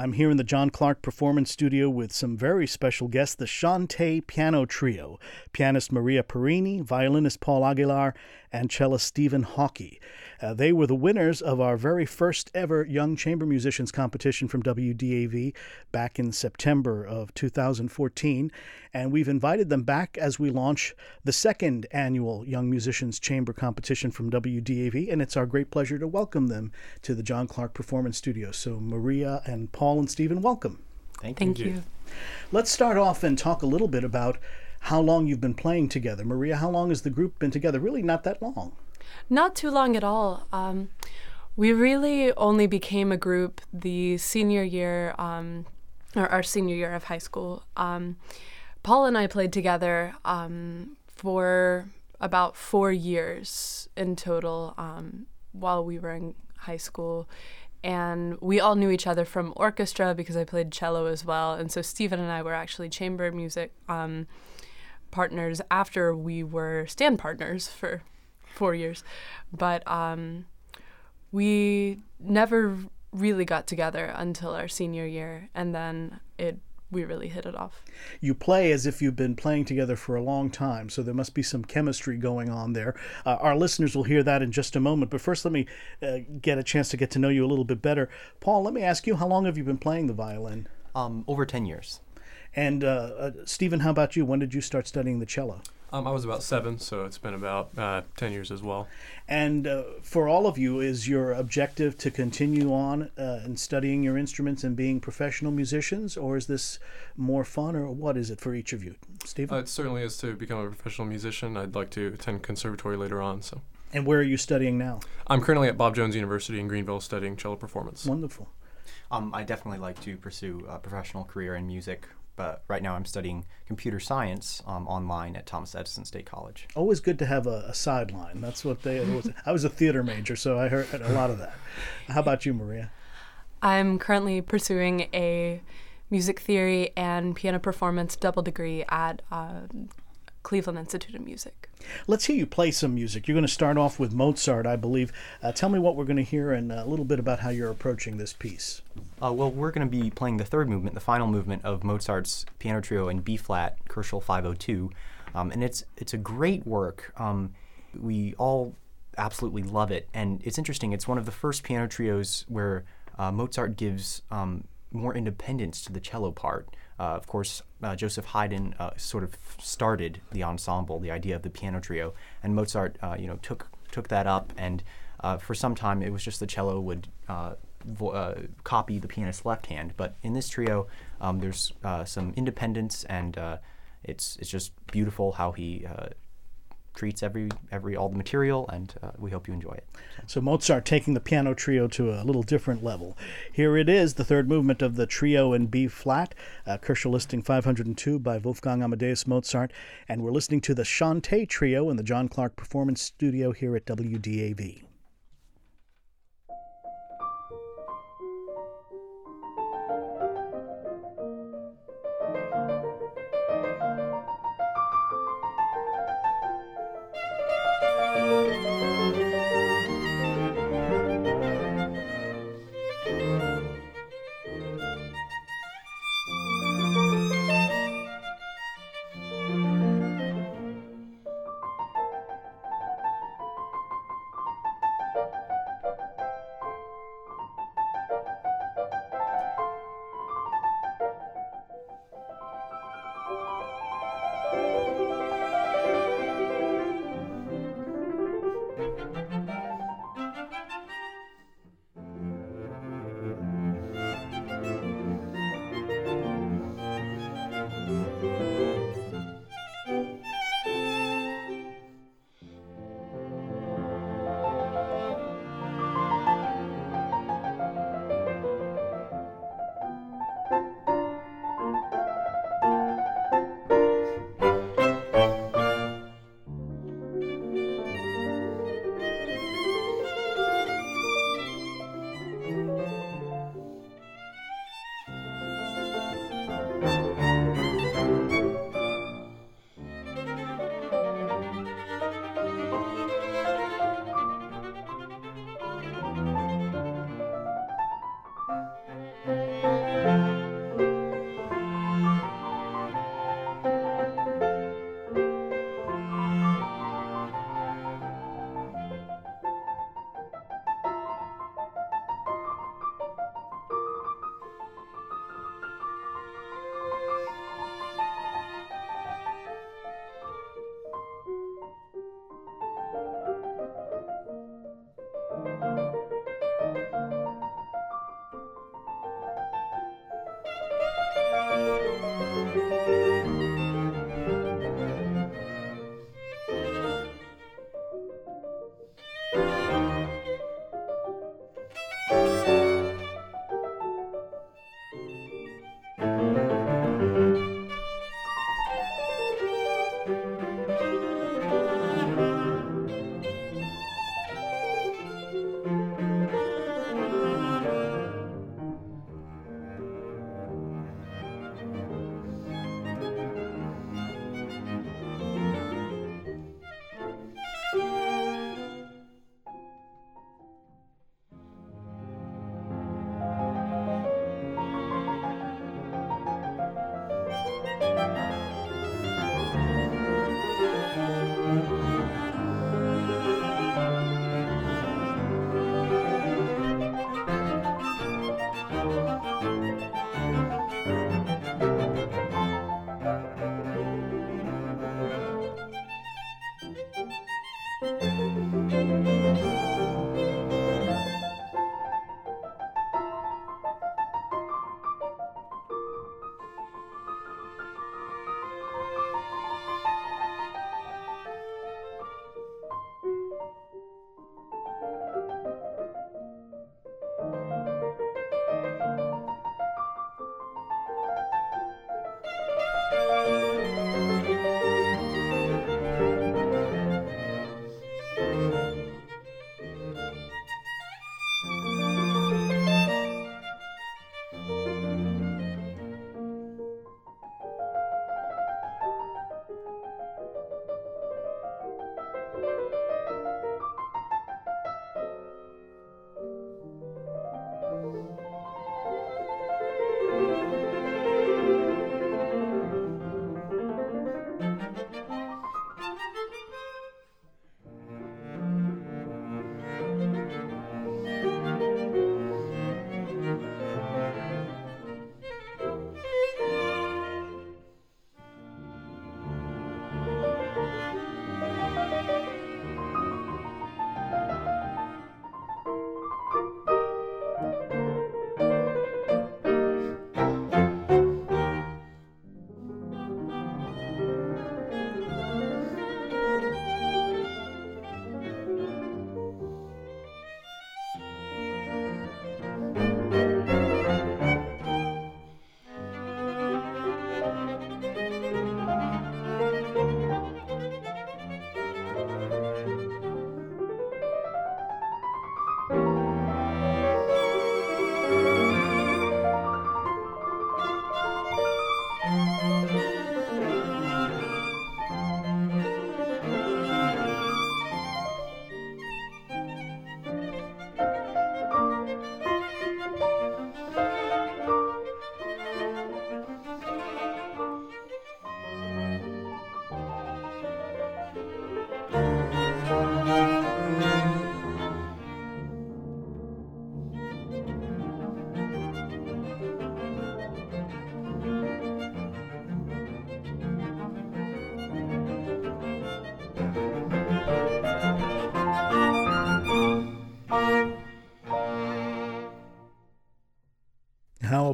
I'm here in the John Clark Performance Studio with some very special guests the Chante Piano Trio. Pianist Maria Perini, violinist Paul Aguilar, and cellist Stephen Hawkey. Uh, they were the winners of our very first ever Young Chamber Musicians competition from WDAV back in September of 2014, and we've invited them back as we launch the second annual Young Musicians Chamber competition from WDAV, and it's our great pleasure to welcome them to the John Clark Performance Studio. So, Maria and Paul and Stephen, welcome. Thank, you. Thank you. you. Let's start off and talk a little bit about how long you've been playing together. Maria, how long has the group been together? Really, not that long. Not too long at all. Um, we really only became a group the senior year, um, or our senior year of high school. Um, Paul and I played together um, for about four years in total um, while we were in high school. And we all knew each other from orchestra because I played cello as well. And so Stephen and I were actually chamber music um, partners after we were stand partners for four years. But um, we never really got together until our senior year, and then it we really hit it off. You play as if you've been playing together for a long time, so there must be some chemistry going on there. Uh, our listeners will hear that in just a moment, but first let me uh, get a chance to get to know you a little bit better. Paul, let me ask you, how long have you been playing the violin? Um, over 10 years. And uh, uh, Stephen, how about you? When did you start studying the cello? Um, I was about seven, so it's been about uh, 10 years as well. And uh, for all of you, is your objective to continue on uh, and studying your instruments and being professional musicians, or is this more fun, or what is it for each of you? Stephen? Uh, it certainly is to become a professional musician. I'd like to attend conservatory later on. So and where are you studying now? I'm currently at Bob Jones University in Greenville studying cello performance. Wonderful. Um, I definitely like to pursue a professional career in music, but right now I'm studying computer science um, online at Thomas Edison State College. Always good to have a, a sideline. That's what they. Was, I was a theater major, so I heard a lot of that. How about you, Maria? I'm currently pursuing a music theory and piano performance double degree at uh, Cleveland Institute of Music. Let's hear you play some music. You're going to start off with Mozart, I believe. Uh, tell me what we're going to hear and a little bit about how you're approaching this piece. Uh, well, we're going to be playing the third movement, the final movement of Mozart's piano trio in B flat, Köchel 502, um, and it's it's a great work. Um, we all absolutely love it, and it's interesting. It's one of the first piano trios where uh, Mozart gives um, more independence to the cello part. Uh, of course, uh, Joseph Haydn uh, sort of started the ensemble, the idea of the piano trio, and Mozart, uh, you know, took took that up, and uh, for some time it was just the cello would uh, vo- copy the pianist's left hand. But in this trio, um, there's some independence, and it's it's just beautiful how he treats every every all the material, and uh, we hope you enjoy it. So Mozart taking the piano trio to a little different level. Here it is, the third movement of the trio in B flat, uh, listing 502 by Wolfgang Amadeus Mozart, and we're listening to the Chante Trio in the John Clark Performance Studio here at WDAV.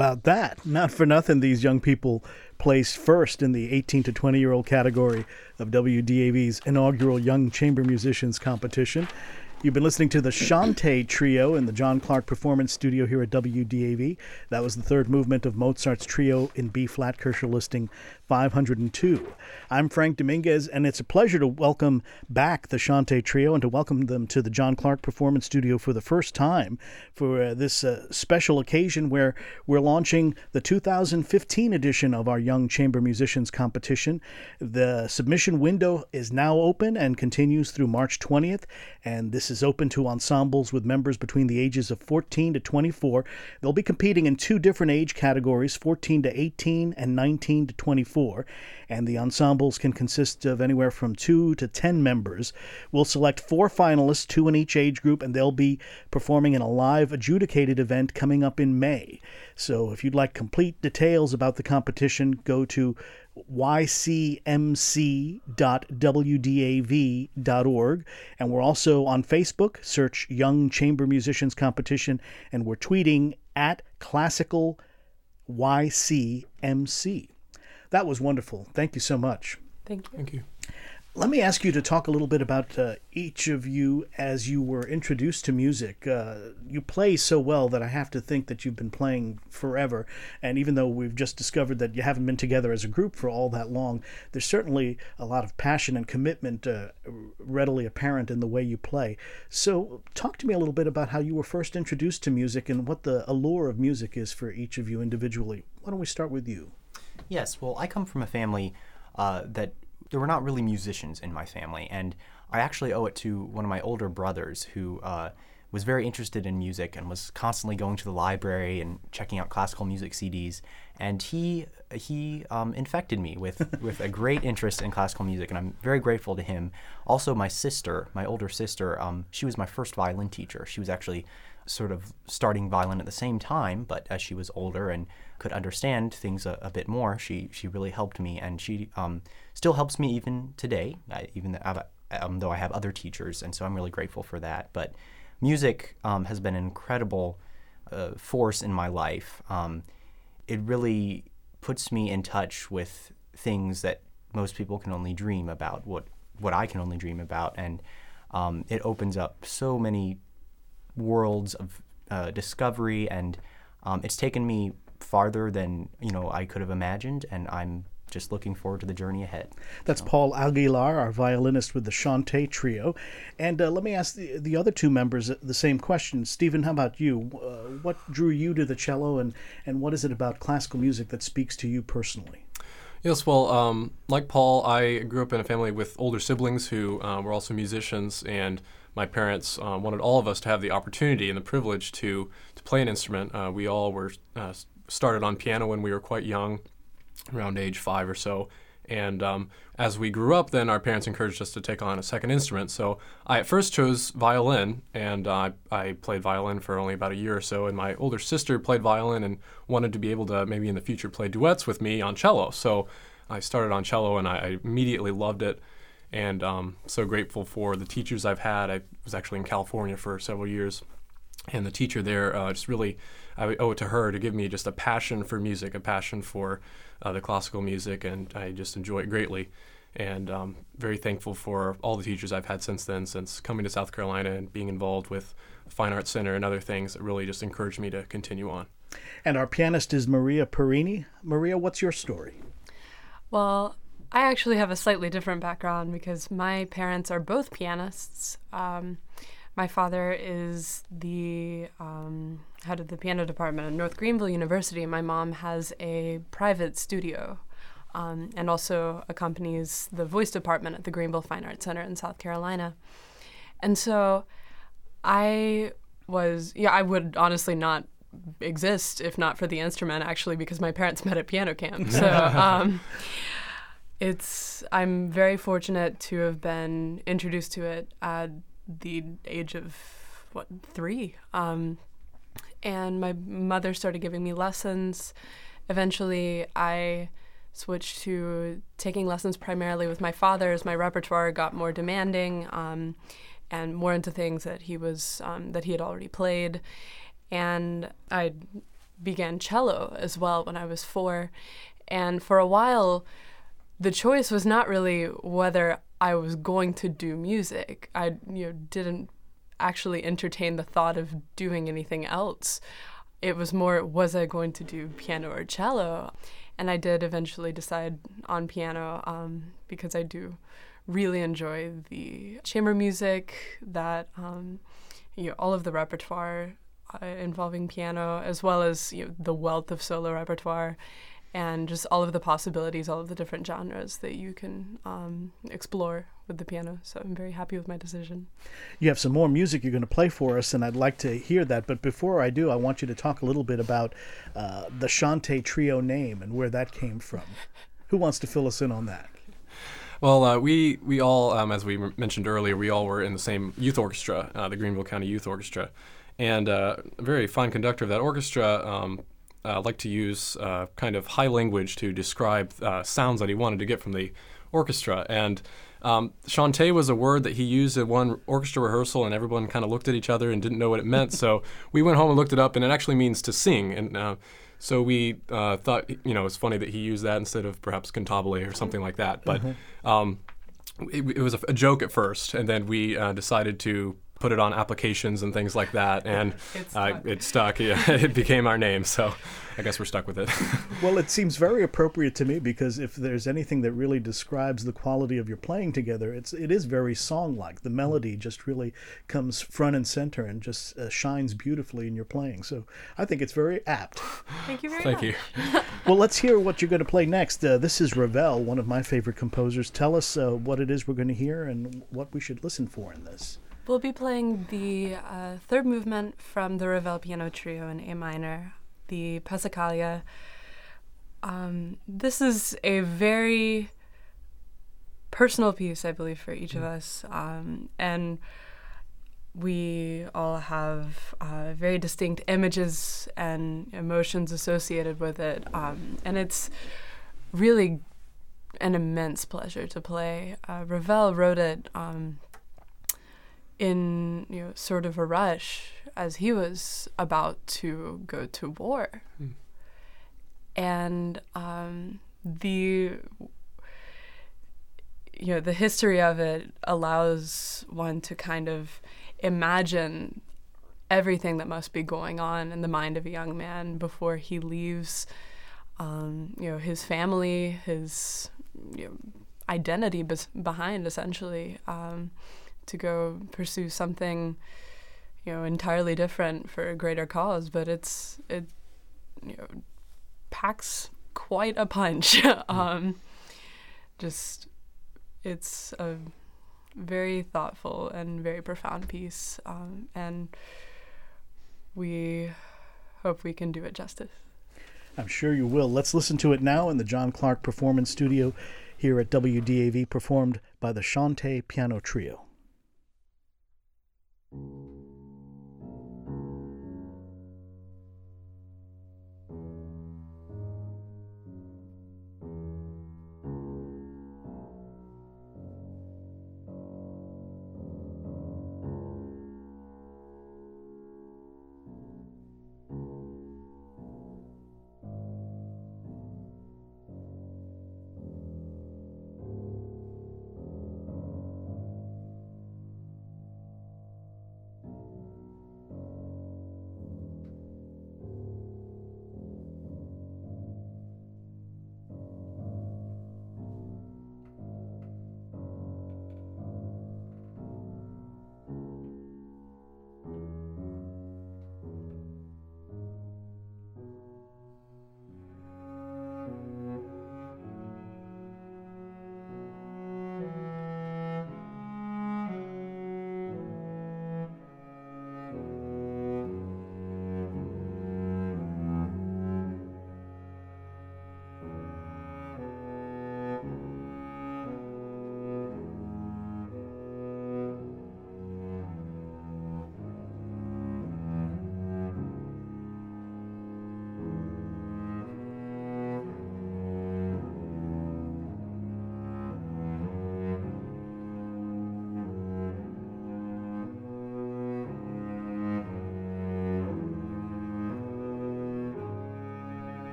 About that? Not for nothing, these young people placed first in the 18 to 20 year old category of WDAV's inaugural Young Chamber Musicians competition. You've been listening to the Chante Trio in the John Clark Performance Studio here at WDAV. That was the third movement of Mozart's Trio in B flat Köchel listing 502. I'm Frank Dominguez, and it's a pleasure to welcome back the Chante Trio and to welcome them to the John Clark Performance Studio for the first time for uh, this uh, special occasion where we're launching the 2015 edition of our Young Chamber Musicians competition. The submission window is now open and continues through March 20th, and this is open to ensembles with members between the ages of 14 to 24. They'll be competing in two different age categories 14 to 18 and 19 to 24. And the ensembles can consist of anywhere from two to 10 members. We'll select four finalists, two in each age group, and they'll be performing in a live adjudicated event coming up in May. So if you'd like complete details about the competition, go to ycmc.wdav.org. And we're also on Facebook. Search Young Chamber Musicians Competition. And we're tweeting at Classical YCMC. That was wonderful. Thank you so much. Thank you. Thank you. Let me ask you to talk a little bit about uh, each of you as you were introduced to music. Uh, you play so well that I have to think that you've been playing forever. And even though we've just discovered that you haven't been together as a group for all that long, there's certainly a lot of passion and commitment uh, readily apparent in the way you play. So, talk to me a little bit about how you were first introduced to music and what the allure of music is for each of you individually. Why don't we start with you? Yes, well, I come from a family uh, that there were not really musicians in my family, and I actually owe it to one of my older brothers who uh, was very interested in music and was constantly going to the library and checking out classical music CDs. And he he um, infected me with with a great interest in classical music, and I'm very grateful to him. Also, my sister, my older sister, um, she was my first violin teacher. She was actually sort of starting violin at the same time, but as she was older and could understand things a, a bit more, she she really helped me, and she um, still helps me even today, I, even um, though I have other teachers, and so I'm really grateful for that. But music um, has been an incredible uh, force in my life. Um, it really puts me in touch with things that most people can only dream about, what what I can only dream about, and um, it opens up so many worlds of uh, discovery, and um, it's taken me farther than you know I could have imagined, and I'm just looking forward to the journey ahead. That's Paul Aguilar, our violinist with the Chante Trio. And uh, let me ask the, the other two members the same question. Stephen, how about you? Uh, what drew you to the cello, and, and what is it about classical music that speaks to you personally? Yes, well, um, like Paul, I grew up in a family with older siblings who uh, were also musicians, and my parents uh, wanted all of us to have the opportunity and the privilege to to play an instrument. Uh, we all were uh, started on piano when we were quite young, around age five or so. And um, as we grew up, then our parents encouraged us to take on a second instrument. So I at first chose violin, and uh, I played violin for only about a year or so. And my older sister played violin and wanted to be able to maybe in the future play duets with me on cello. So I started on cello, and I, I immediately loved it and um, so grateful for the teachers I've had. I was actually in California for several years, and the teacher there uh, just really I owe it to her to give me just a passion for music, a passion for uh, the classical music, and I just enjoy it greatly. And um, very thankful for all the teachers I've had since then, since coming to South Carolina and being involved with Fine Arts Center and other things that really just encouraged me to continue on. And our pianist is Maria Perini. Maria, what's your story? Well, I actually have a slightly different background because my parents are both pianists. Um, my father is the um, head of the piano department at North Greenville University. My mom has a private studio um, and also accompanies the voice department at the Greenville Fine Arts Center in South Carolina. And so I was, yeah, I would honestly not exist if not for the instrument, actually, because my parents met at piano camp. So, um, it's I'm very fortunate to have been introduced to it at the age of what three, um, and my mother started giving me lessons. Eventually, I switched to taking lessons primarily with my father as my repertoire got more demanding um, and more into things that he was um, that he had already played, and I began cello as well when I was four, and for a while the choice was not really whether I was going to do music. I you know didn't actually entertain the thought of doing anything else. It was more was I going to do piano or cello, and I did eventually decide on piano um, because I do really enjoy the chamber music that um, you know all of the repertoire uh, involving piano as well as you know, the wealth of solo repertoire and just all of the possibilities, all of the different genres that you can um, explore with the piano. So I'm very happy with my decision. You have some more music you're going to play for us, and I'd like to hear that. But before I do, I want you to talk a little bit about uh, the Chante Trio name and where that came from. Who wants to fill us in on that? Well, uh, we we all, um, as we mentioned earlier, we all were in the same youth orchestra, uh, the Greenville County Youth Orchestra, and uh, a very fine conductor of that orchestra um, uh, like to use uh, kind of high language to describe uh, sounds that he wanted to get from the orchestra. And um, Chante was a word that he used at one orchestra rehearsal, and everyone kind of looked at each other and didn't know what it meant. so we went home and looked it up, and it actually means to sing. And uh, so we uh, thought, you know, it's funny that he used that instead of perhaps cantabile or something like that. But mm-hmm. um, it, it, was a, a, joke at first, and then we uh, decided to put it on applications and things like that, and it stuck. Uh, it stuck. Yeah, it became our name, so I guess we're stuck with it. well, it seems very appropriate to me because if there's anything that really describes the quality of your playing together, it's it is very song-like. The melody just really comes front and center and just uh, shines beautifully in your playing. So I think it's very apt. Thank you very Thank much. Thank you. well, let's hear what you're going to play next. Uh, this is Ravel, one of my favorite composers. Tell us uh, what it is we're going to hear and what we should listen for in this. We'll be playing the uh, third movement from the Ravel Piano Trio in A minor, the Passacaglia. Um, this is a very personal piece, I believe, for each of mm. us. Um, and we all have uh, very distinct images and emotions associated with it, um, and it's really an immense pleasure to play. Uh, Ravel wrote it um, in you know sort of a rush as he was about to go to war, mm. and um, the you know the history of it allows one to kind of imagine everything that must be going on in the mind of a young man before he leaves um, you know his family his you know, identity bes- behind essentially um, to go pursue something you know entirely different for a greater cause but it's it you know packs quite a punch um, just it's a very thoughtful and very profound piece um, and we hope we can do it justice I'm sure you will. Let's listen to it now in the John Clark Performance Studio here at WDAV, performed by the Chante Piano Trio. Thank you.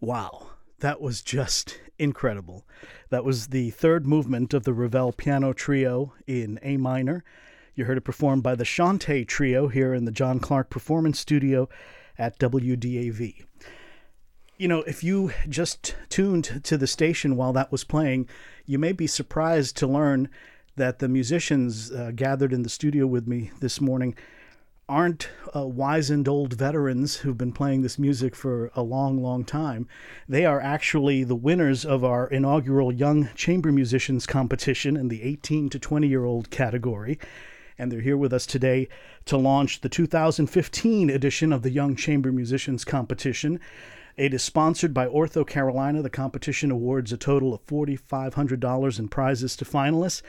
Wow, that was just incredible. That was the third movement of the Ravel Piano Trio in A minor. You heard it performed by the Chante Trio here in the John Clark Performance Studio at WDAV. You know, if you just tuned to the station while that was playing, you may be surprised to learn that the musicians uh, gathered in the studio with me this morning aren't uh, wizened old veterans who've been playing this music for a long, long time. They are actually the winners of our inaugural Young Chamber Musicians competition in the 18 to 20 year old category and they're here with us today to launch the 2015 edition of the Young Chamber Musicians Competition. It is sponsored by OrthoCarolina. The competition awards a total of $4,500 in prizes to finalists,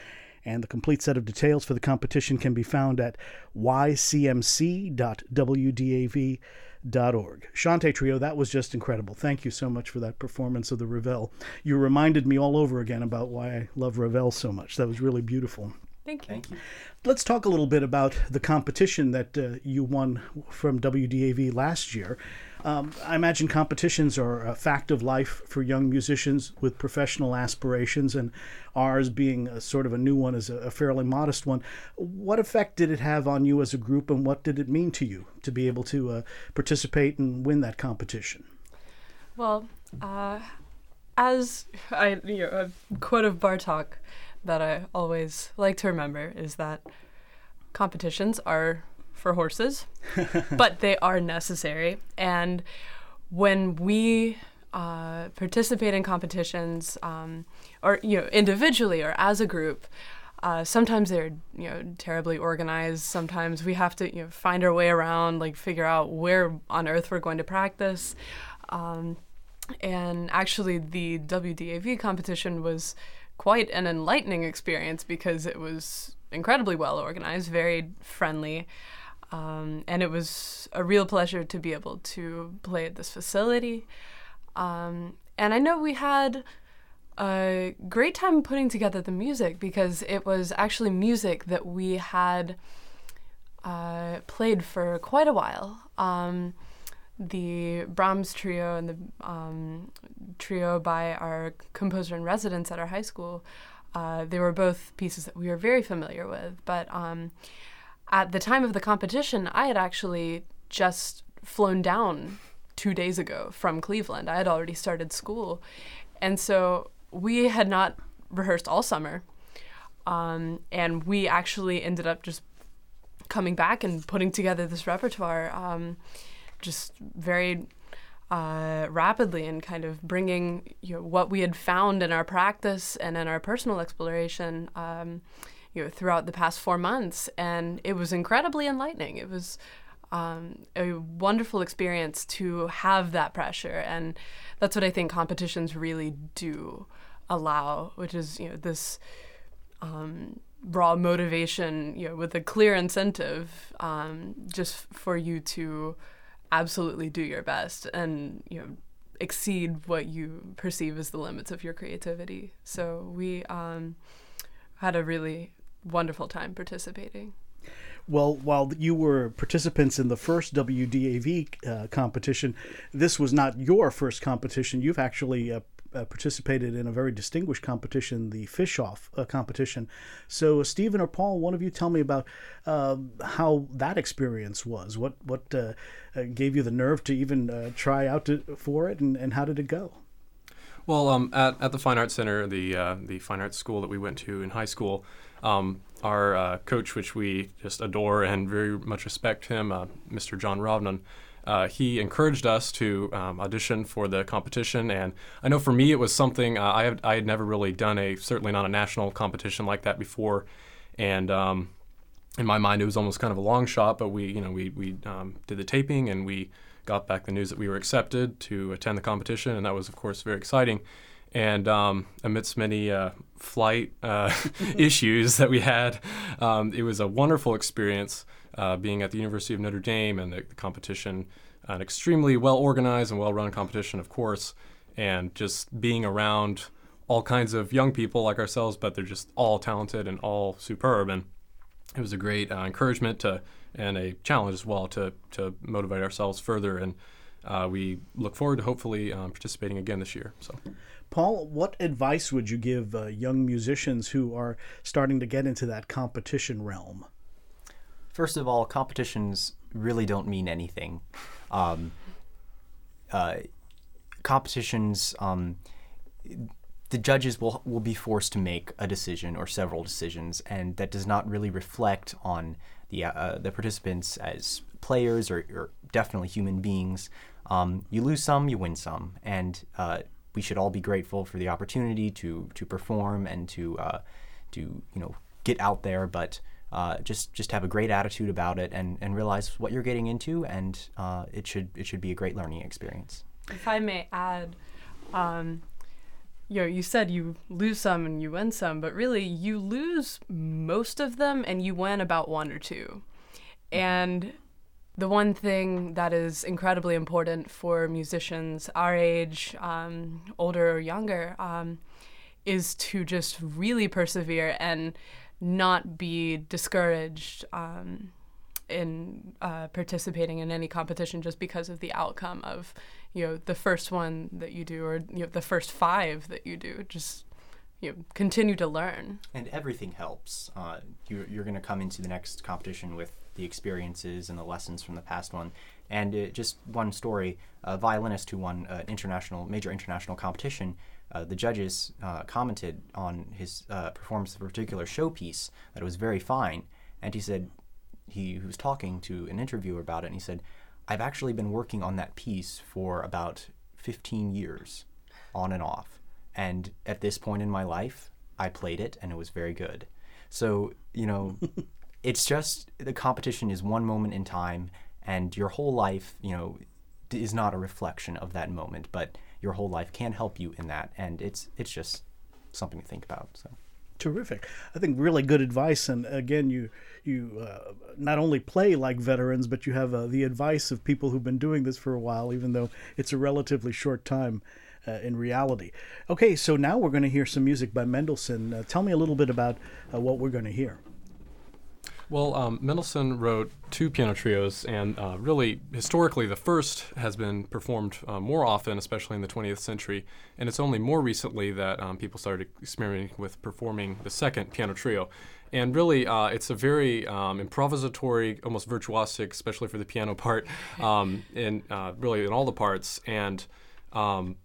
and the complete set of details for the competition can be found at ycmc.wdav.org. Chante Trio, that was just incredible. Thank you so much for that performance of the Ravel. You reminded me all over again about why I love Ravel so much. That was really beautiful. Thank you. Thank you. Let's talk a little bit about the competition that uh, you won from WDAV last year. Um, I imagine competitions are a fact of life for young musicians with professional aspirations, and ours being a sort of a new one is a, a fairly modest one. What effect did it have on you as a group, and what did it mean to you to be able to uh, participate and win that competition? Well, uh, as I, you know, a quote of Bartok that I always like to remember is that competitions are for horses, but they are necessary. And when we uh, participate in competitions, um, or you know, individually or as a group, uh, sometimes they're you know terribly organized. Sometimes we have to you know find our way around, like figure out where on earth we're going to practice. Um, and actually, the WDAV competition was quite an enlightening experience because it was incredibly well organized, very friendly. Um, and it was a real pleasure to be able to play at this facility. Um, and I know we had a great time putting together the music because it was actually music that we had uh, played for quite a while. Um, the Brahms trio and the um, trio by our composer in residence at our high school, uh, they were both pieces that we were very familiar with. But um, at the time of the competition, I had actually just flown down two days ago from Cleveland. I had already started school. And so we had not rehearsed all summer. Um, and we actually ended up just coming back and putting together this repertoire. Um, just very uh, rapidly and kind of bringing you know, what we had found in our practice and in our personal exploration um, you know, throughout the past four months. And it was incredibly enlightening. It was um, a wonderful experience to have that pressure. And that's what I think competitions really do allow, which is, you know, this um, raw motivation, you know, with a clear incentive um, just for you to absolutely do your best and you know exceed what you perceive as the limits of your creativity. So we um, had a really wonderful time participating. Well, while you were participants in the first WDAV uh, competition, this was not your first competition. You've actually uh, uh, participated in a very distinguished competition, the Fischoff uh, competition. So, Stephen or Paul, one of you tell me about uh, how that experience was. What what uh, uh, gave you the nerve to even uh, try out to, for it, and, and how did it go? Well, um, at, at the Fine Arts Center, the the fine arts school that we went to in high school, um, our coach, which we just adore and very much respect him, Mr. John Rovnan, uh, he encouraged us to um, audition for the competition. And I know for me, it was something uh, I, had, I had never really done a, certainly not a national competition like that before. And um, in my mind, it was almost kind of a long shot, but we, you know, we, we um, did the taping and we got back the news that we were accepted to attend the competition. And that was, of course, very exciting. And um, amidst many uh, flight uh, issues that we had, um, it was a wonderful experience uh, being at the University of Notre Dame and the, the competition, an extremely well organized and well run competition, of course, and just being around all kinds of young people like ourselves, but they're just all talented and all superb. And it was a great uh, encouragement to and a challenge as well to to motivate ourselves further and uh, we look forward to hopefully um, participating again this year. So. Paul, what advice would you give uh, young musicians who are starting to get into that competition realm? First of all, competitions really don't mean anything. Um, uh, competitions, um, the judges will will be forced to make a decision or several decisions, and that does not really reflect on the uh, the participants as players or, or definitely human beings. Um, you lose some, you win some, and uh, we should all be grateful for the opportunity to to perform and to uh, to you know get out there, but. Uh, just just have a great attitude about it and, and realize what you're getting into and uh, it should it should be a great learning experience. If I may add, um, you know, you said you lose some and you win some, but really you lose most of them and you win about one or two. And the one thing that is incredibly important for musicians our age, um, older or younger, um, is to just really persevere and not be discouraged um, in uh, participating in any competition just because of the outcome of you know the first one that you do or you know the first five that you do. Just you know, continue to learn. And everything helps. Uh, you're, you're going to come into the next competition with the experiences and the lessons from the past one and uh, just one story a violinist who won an international major international competition uh, the judges uh, commented on his uh, performance of a particular showpiece that it was very fine and he said he was talking to an interviewer about it, and he said, I've actually been working on that piece for about 15 years, on and off. And at this point in my life, I played it, and it was very good. So, you know, it's just the competition is one moment in time, and your whole life, you know, is not a reflection of that moment, but your whole life can help you in that, and it's it's just something to think about. So terrific. I think really good advice. And again, you you uh, not only play like veterans, but you have uh, the advice of people who've been doing this for a while, even though it's a relatively short time. Uh, in reality. Okay, so now we're going to hear some music by Mendelssohn. Uh, tell me a little bit about uh, what we're going to hear. Well, um, Mendelssohn wrote two piano trios, and uh, really, historically, the first has been performed uh, more often, especially in the 20th century. And it's only more recently that um, people started experimenting with performing the second piano trio. And really, uh, it's a very um, improvisatory, almost virtuosic, especially for the piano part, um, in uh, really in all the parts. And um,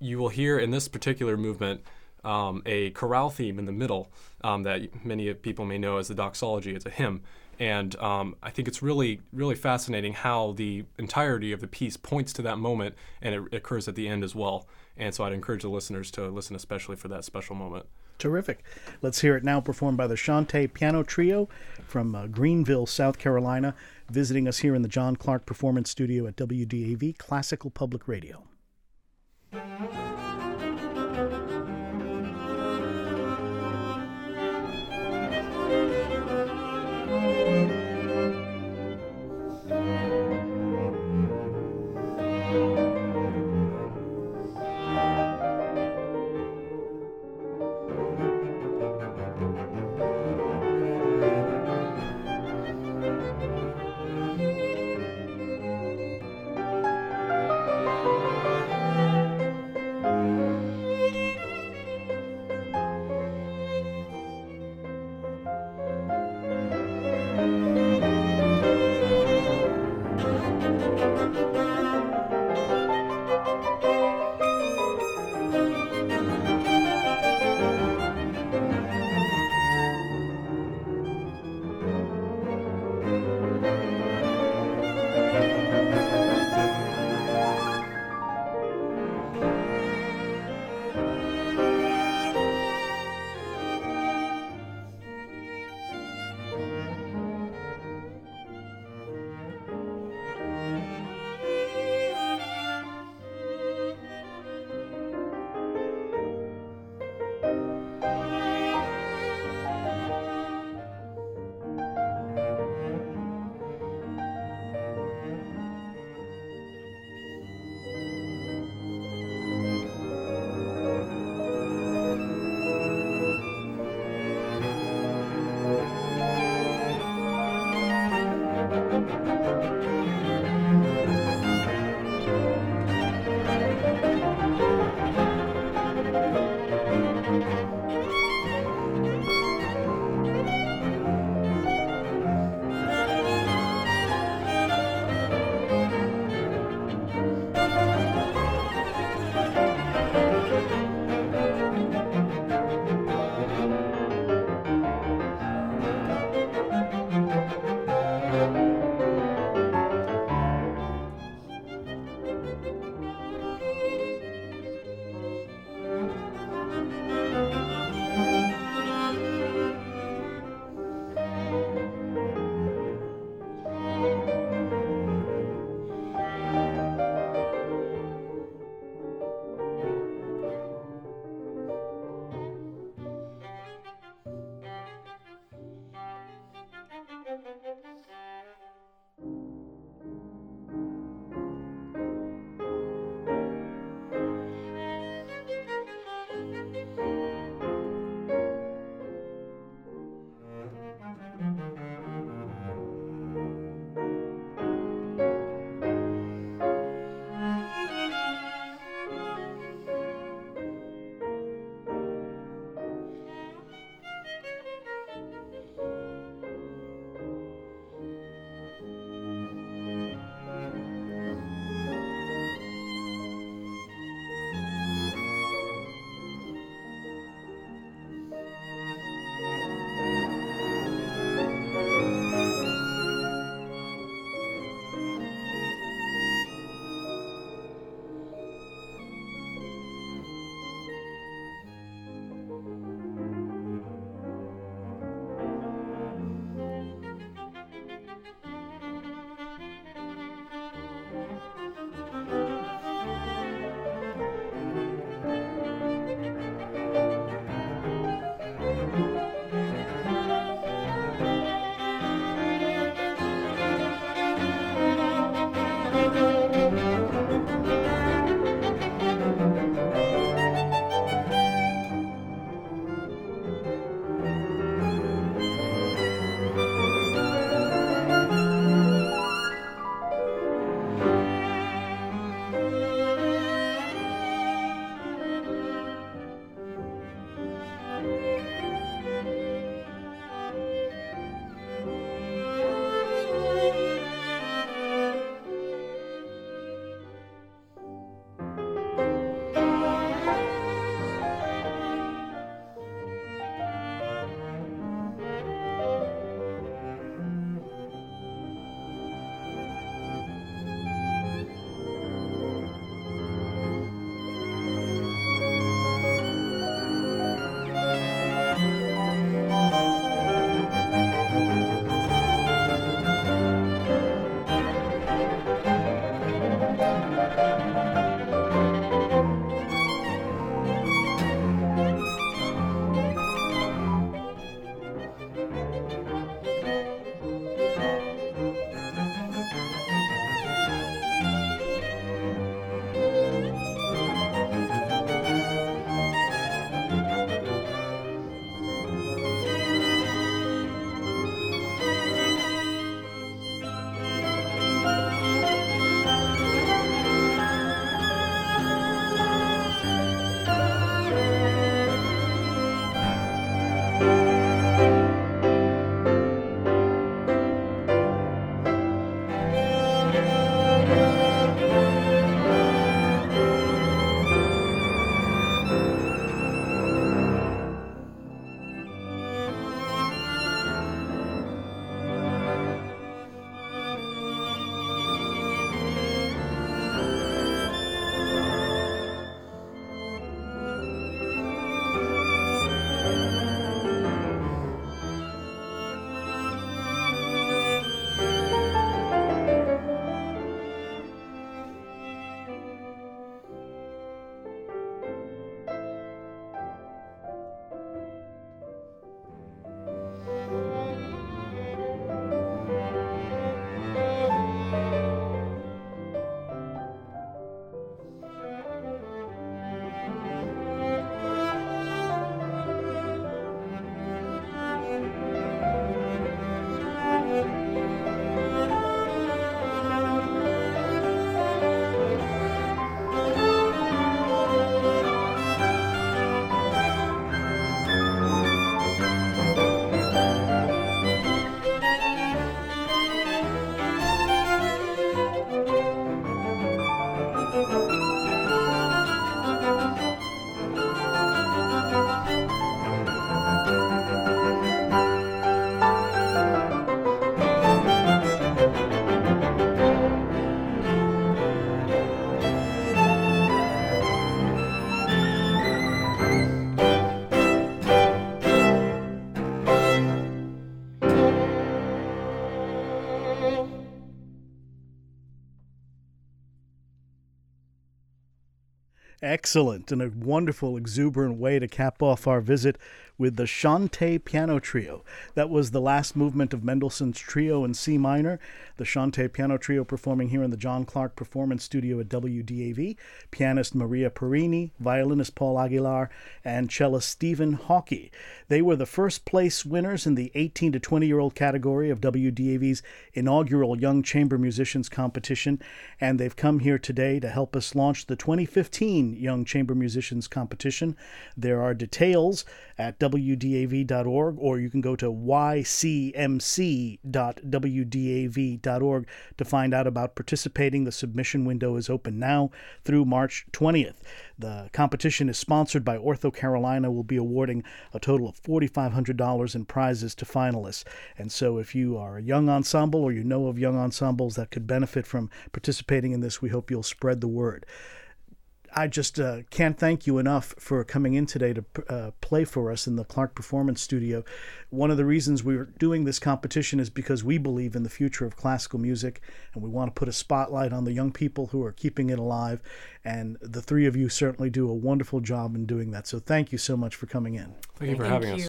you will hear in this particular movement um, a chorale theme in the middle um, that many people may know as the doxology. It's a hymn. And um, I think it's really, really fascinating how the entirety of the piece points to that moment and it occurs at the end as well. And so I'd encourage the listeners to listen especially for that special moment. Terrific. Let's hear it now performed by the Chante Piano Trio from uh, Greenville, South Carolina, visiting us here in the John Clark Performance Studio at WDAV Classical Public Radio. Excellent, and a wonderful, exuberant way to cap off our visit with the Chante Piano Trio. That was the last movement of Mendelssohn's Trio in C minor. The Chante Piano Trio performing here in the John Clark Performance Studio at WDAV. Pianist Maria Perini, violinist Paul Aguilar, and cellist Stephen Hawkey. They were the first place winners in the 18 to 20 year old category of WDAV's inaugural Young Chamber Musicians competition, and they've come here today to help us launch the 2015 Young Chamber Musicians competition. There are details at wdav.org, or you can go to ycmc.wdav.org to find out about participating. The submission window is open now through March 20th. The competition is sponsored by OrthoCarolina. Will be awarding a total of $4,500 in prizes to finalists. And so, if you are a young ensemble or you know of young ensembles that could benefit from participating in this, we hope you'll spread the word. I just uh, can't thank you enough for coming in today to uh, play for us in the Clark Performance Studio. One of the reasons we're doing this competition is because we believe in the future of classical music and we want to put a spotlight on the young people who are keeping it alive. And the three of you certainly do a wonderful job in doing that. So thank you so much for coming in. Thank you for Thank having you. us.